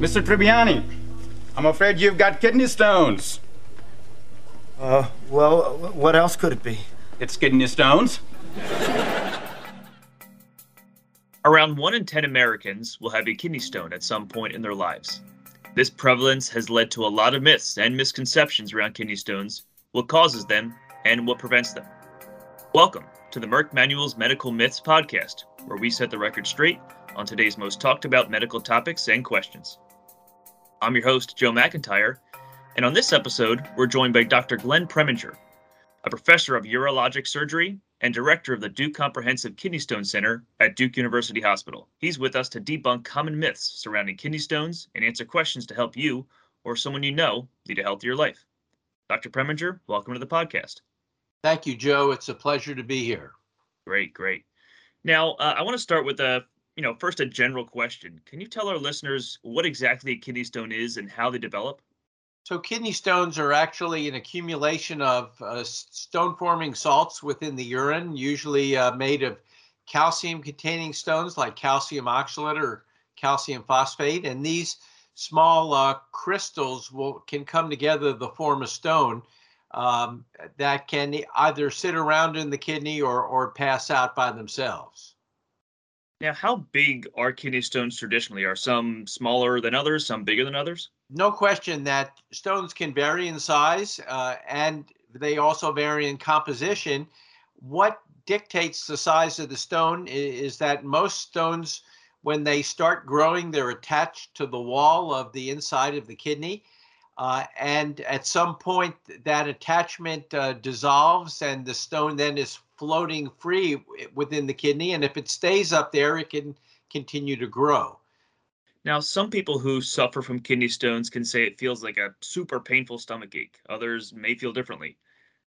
Mr. Tribbiani, I'm afraid you've got kidney stones. Uh, well, what else could it be? It's kidney stones. Around 1 in 10 Americans will have a kidney stone at some point in their lives. This prevalence has led to a lot of myths and misconceptions around kidney stones, what causes them, and what prevents them. Welcome to the Merck Manual's Medical Myths podcast, where we set the record straight on today's most talked about medical topics and questions. I'm your host, Joe McIntyre, and on this episode, we're joined by Dr. Glenn Preminger, a professor of urologic surgery and director of the Duke Comprehensive Kidney Stone Center at Duke University Hospital. He's with us to debunk common myths surrounding kidney stones and answer questions to help you or someone you know lead a healthier life. Dr. Preminger, welcome to the podcast. Thank you, Joe. It's a pleasure to be here. Great, great. Now, uh, I want to start with a, you know, first a general question. Can you tell our listeners what exactly a kidney stone is and how they develop? So, kidney stones are actually an accumulation of uh, stone forming salts within the urine, usually uh, made of calcium containing stones like calcium oxalate or calcium phosphate. And these small uh, crystals will can come together to form a stone um, that can either sit around in the kidney or, or pass out by themselves. Now, how big are kidney stones traditionally? Are some smaller than others, some bigger than others? No question that stones can vary in size uh, and they also vary in composition. What dictates the size of the stone is, that most stones, when they start growing, they're attached to the wall of the inside of the kidney. Uh, and at some point, that attachment uh, dissolves and the stone then is floating free within the kidney. And if it stays up there, it can continue to grow. Now, some people who suffer from kidney stones can say it feels like a super painful stomach ache. Others may feel differently.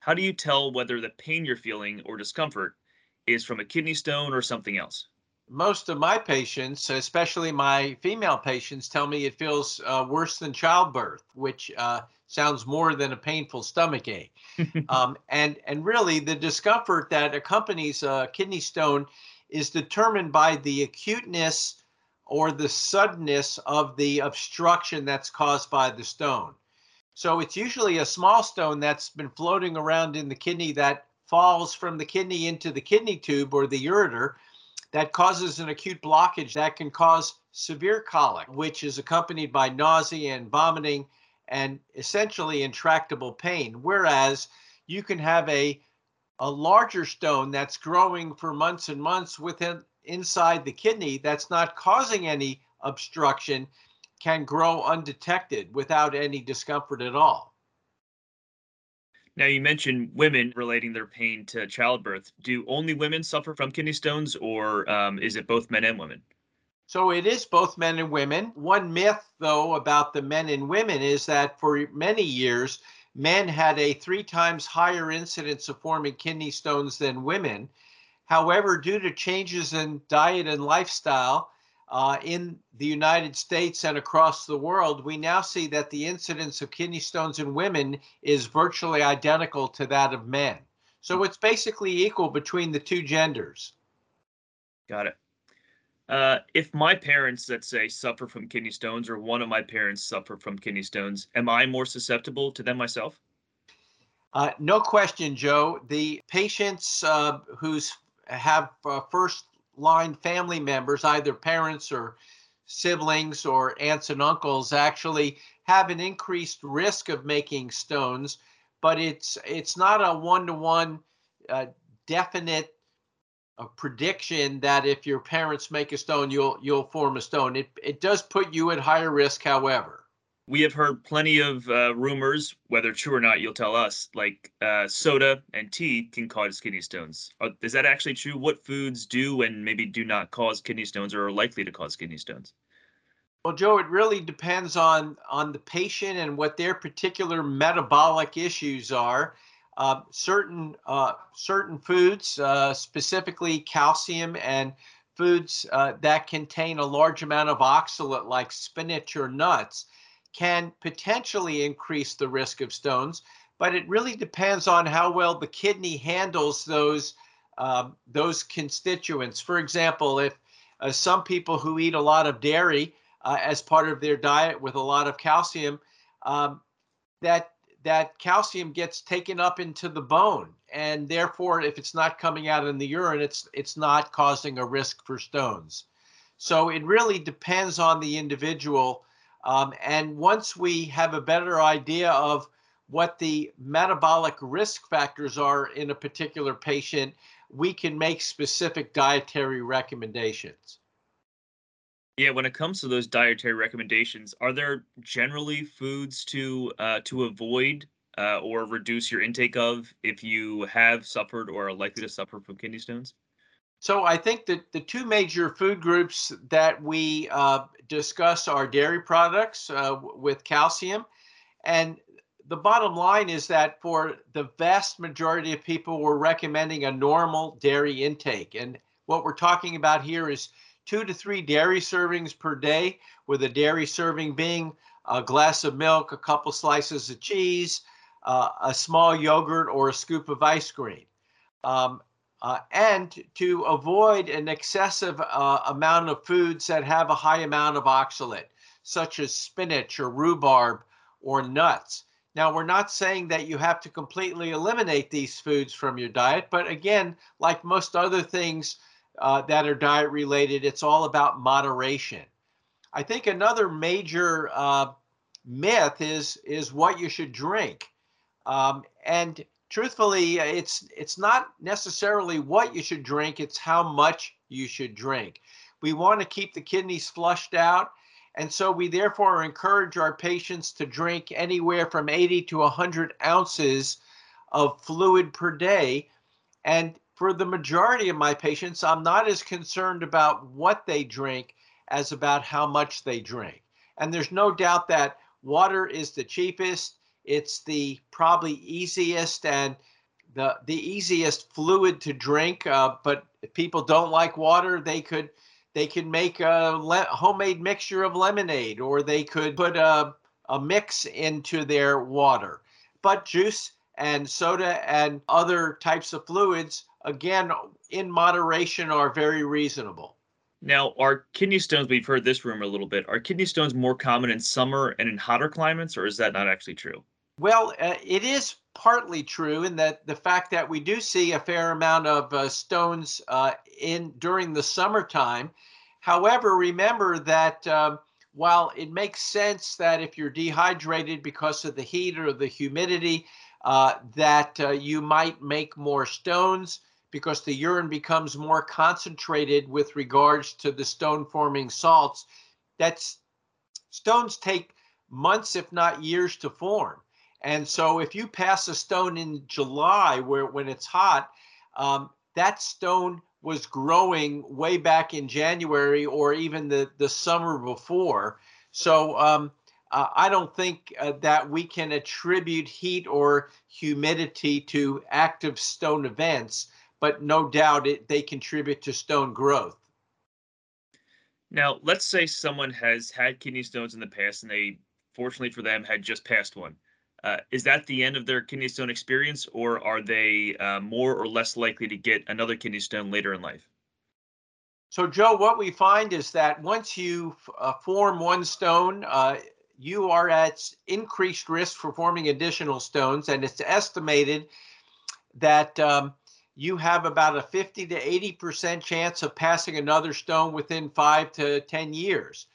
How do you tell whether the pain you're feeling or discomfort is from a kidney stone or something else? Most of my patients, especially my female patients, tell me it feels uh, worse than childbirth, which uh, sounds more than a painful stomach ache. um, and and really, the discomfort that accompanies a kidney stone is determined by the acuteness or the suddenness of the obstruction that's caused by the stone. So it's usually a small stone that's been floating around in the kidney that falls from the kidney into the kidney tube or the ureter that causes an acute blockage that can cause severe colic, which is accompanied by nausea and vomiting and essentially intractable pain. Whereas you can have a a larger stone that's growing for months and months within inside the kidney that's not causing any obstruction can grow undetected without any discomfort at all. Now, you mentioned women relating their pain to childbirth. Do only women suffer from kidney stones, or um, is it both men and women? So it is both men and women. One myth, though, about the men and women is that for many years, men had a three times higher incidence of forming kidney stones than women. However, due to changes in diet and lifestyle, uh, in the United States and across the world, we now see that the incidence of kidney stones in women is virtually identical to that of men. So it's basically equal between the two genders. Got it. Uh, if my parents, let's say, suffer from kidney stones, or one of my parents suffer from kidney stones, am I more susceptible to them myself? Uh, no question, Joe. The patients uh, who's have uh, first line family members, either parents or siblings or aunts and uncles, actually have an increased risk of making stones, but it's it's not a one to one definite uh, prediction that if your parents make a stone, you'll you'll form a stone. It it does put you at higher risk, however we have heard plenty of uh, rumors, whether true or not, you'll tell us, like uh, soda and tea can cause kidney stones. Uh, is that actually true? What foods do and maybe do not cause kidney stones or are likely to cause kidney stones? Well, Joe, it really depends on on the patient and what their particular metabolic issues are. Uh, certain uh, certain foods, uh, specifically calcium and foods that contain a large amount of oxalate, like spinach or nuts, can potentially increase the risk of stones, but it really depends on how well the kidney handles those um, those constituents. For example, if uh, some people who eat a lot of dairy uh, as part of their diet with a lot of calcium, um, that that calcium gets taken up into the bone, and therefore, if it's not coming out in the urine, it's it's not causing a risk for stones. So it really depends on the individual. Um, and once we have a better idea of what the metabolic risk factors are in a particular patient, we can make specific dietary recommendations. Yeah, when it comes to those dietary recommendations, are there generally foods to uh, to avoid uh, or reduce your intake of if you have suffered or are likely to suffer from kidney stones? So I think that the two major food groups that we uh, discuss are dairy products uh, with calcium, and the bottom line is that for the vast majority of people, we're recommending a normal dairy intake, and what we're talking about here is two to three dairy servings per day, with a dairy serving being a glass of milk, a couple slices of cheese, uh, a small yogurt, or a scoop of ice cream. Um, uh, and to avoid an excessive uh, amount of foods that have a high amount of oxalate, such as spinach or rhubarb or nuts. Now, we're not saying that you have to completely eliminate these foods from your diet, but again, like most other things, uh, that are diet related. It's all about moderation. I think another major uh, myth is is what you should drink, um, and truthfully, it's it's not necessarily what you should drink; it's how much you should drink. We want to keep the kidneys flushed out, and so we therefore encourage our patients to drink anywhere from 80 to 100 ounces of fluid per day. And for the majority of my patients, I'm not as concerned about what they drink as about how much they drink. And there's no doubt that water is the cheapest. It's the probably easiest and the the easiest fluid to drink. Uh, but if people don't like water, they could they can make a le- homemade mixture of lemonade, or they could put a a mix into their water. But juice and soda and other types of fluids again, in moderation, are very reasonable. Now, are kidney stones, we've heard this rumor a little bit, are kidney stones more common in summer and in hotter climates, or is that not actually true? Well, uh, it is partly true in that the fact that we do see a fair amount of uh, stones uh, in during the summertime. However, remember that um, while it makes sense that if you're dehydrated because of the heat or the humidity, uh, that uh, you might make more stones because the urine becomes more concentrated with regards to the stone forming salts. That's stones take months, if not years, to form. And so if you pass a stone in July where when it's hot, um, that stone was growing way back in January or even the, the summer before. So um, uh, I don't think uh, that we can attribute heat or humidity to active stone events but no doubt it, they contribute to stone growth. Now, let's say someone has had kidney stones in the past and they, fortunately for them, had just passed one. Uh, is that the end of their kidney stone experience, or are they uh, more or less likely to get another kidney stone later in life? So, Joe, what we find is that once you uh, form one stone, uh, you are at increased risk for forming additional stones, and it's estimated that um, you have about a 50 to 80% chance of passing another stone within five to 10 years.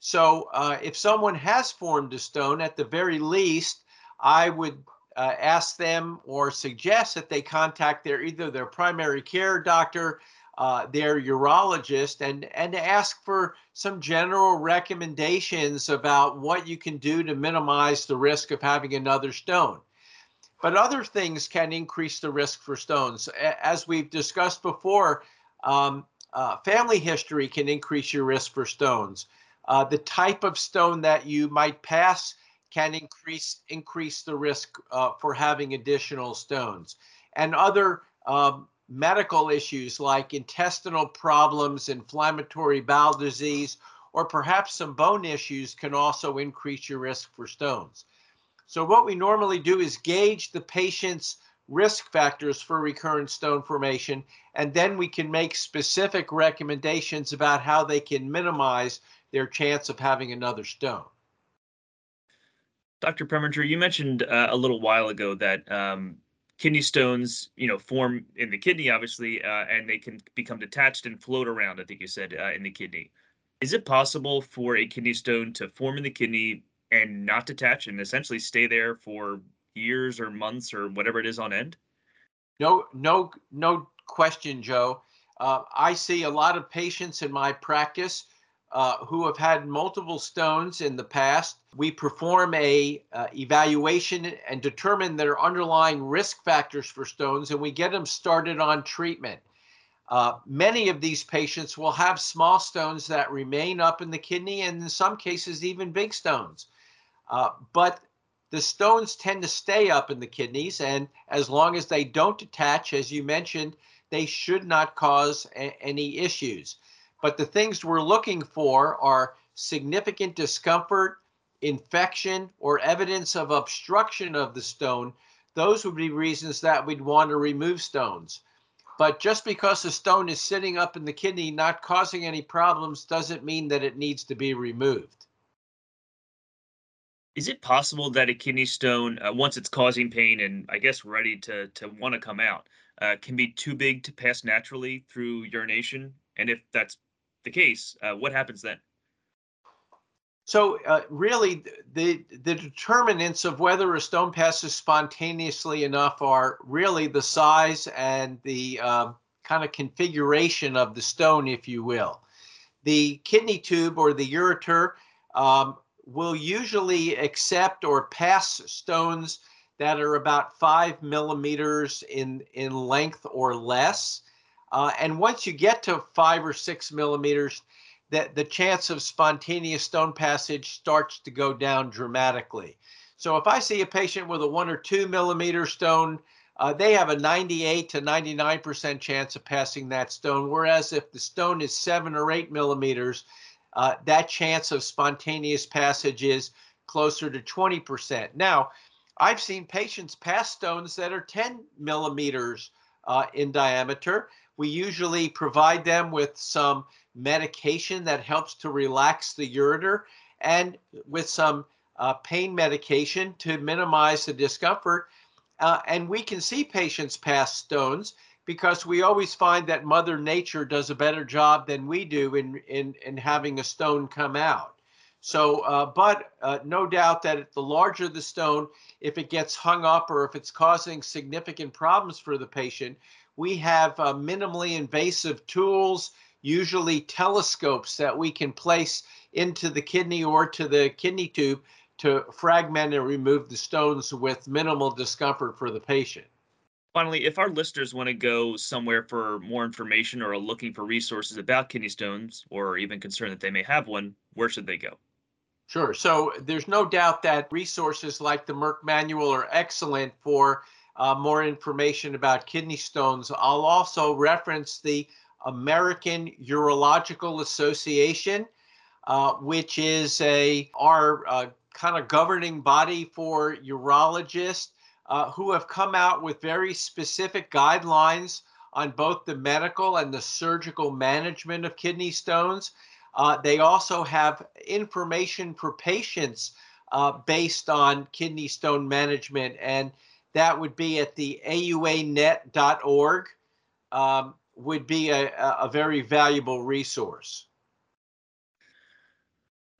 So uh, if someone has formed a stone, at the very least, I would uh, ask them or suggest that they contact their either their primary care doctor, uh, their urologist, and and ask for some general recommendations about what you can do to minimize the risk of having another stone. But other things can increase the risk for stones. As we've discussed before, um, uh, family history can increase your risk for stones. Uh, the type of stone that you might pass can increase increase the risk uh, for having additional stones. And other um, medical issues like intestinal problems, inflammatory bowel disease, or perhaps some bone issues can also increase your risk for stones. So what we normally do is gauge the patient's risk factors for recurrent stone formation, and then we can make specific recommendations about how they can minimize their chance of having another stone. Dr. Preminger, you mentioned uh, a little while ago that um, kidney stones, you know, form in the kidney, obviously, uh, and they can become detached and float around. I think you said uh, in the kidney. Is it possible for a kidney stone to form in the kidney and not detach and essentially stay there for years or months or whatever it is on end? No, no, no question, Joe. Uh, I see a lot of patients in my practice uh, who have had multiple stones in the past. We perform a uh, evaluation and determine their underlying risk factors for stones, and we get them started on treatment. Uh, many of these patients will have small stones that remain up in the kidney, and in some cases, even big stones. Uh, but the stones tend to stay up in the kidneys, and as long as they don't detach, as you mentioned, they should not cause a- any issues. But the things we're looking for are significant discomfort, infection, or evidence of obstruction of the stone. Those would be reasons that we'd want to remove stones. But just because the stone is sitting up in the kidney, not causing any problems, doesn't mean that it needs to be removed. Is it possible that a kidney stone, uh, once it's causing pain and I guess ready to to want to come out, uh, can be too big to pass naturally through urination? And if that's the case, uh, what happens then? So, uh, really, the the determinants of whether a stone passes spontaneously enough are really the size and the um, kind of configuration of the stone, if you will. The kidney tube or the ureter um, will usually accept or pass stones that are about five millimeters in in length or less. Uh, and once you get to five or six millimeters, that the chance of spontaneous stone passage starts to go down dramatically. So if I see a patient with a one or two millimeter stone, uh, they have a 98 to 99% chance of passing that stone. Whereas if the stone is seven or eight millimeters, uh, that chance of spontaneous passage is closer to 20%. Now, I've seen patients pass stones that are 10 millimeters uh, in diameter. We usually provide them with some medication that helps to relax the ureter and with some uh, pain medication to minimize the discomfort. Uh, and we can see patients pass stones because we always find that Mother Nature does a better job than we do in, in, in having a stone come out. So, uh, but uh, no doubt that the larger the stone, if it gets hung up or if it's causing significant problems for the patient, we have uh, minimally invasive tools, usually telescopes that we can place into the kidney or to the kidney tube to fragment and remove the stones with minimal discomfort for the patient. Finally, if our listeners want to go somewhere for more information or are looking for resources about kidney stones or even concerned that they may have one, where should they go? Sure. So there's no doubt that resources like the Merck Manual are excellent for uh, more information about kidney stones. I'll also reference the American Urological Association, uh, which is a our uh, kind of governing body for urologists uh, who have come out with very specific guidelines on both the medical and the surgical management of kidney stones. Uh, they also have information for patients uh, based on kidney stone management, and that would be at the auanet.org, um, would be a, a very valuable resource.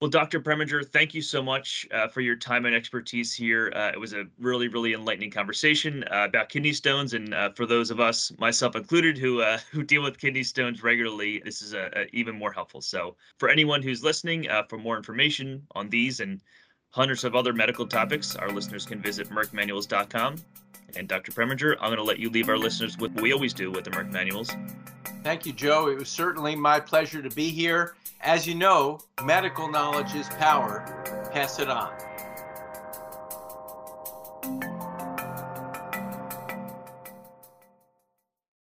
Well, Dr. Preminger, thank you so much uh, for your time and expertise here. Uh, it was a really, really enlightening conversation uh, about kidney stones, and uh, for those of us, myself included, who uh, who deal with kidney stones regularly, this is even more helpful. So, for anyone who's listening, uh, for more information on these and hundreds of other medical topics, our listeners can visit merckmanuals.com. And Dr. Preminger, I'm going to let you leave our listeners with what we always do with the Merck Manuals. Thank you, Joe. It was certainly my pleasure to be here. As you know, medical knowledge is power. Pass it on.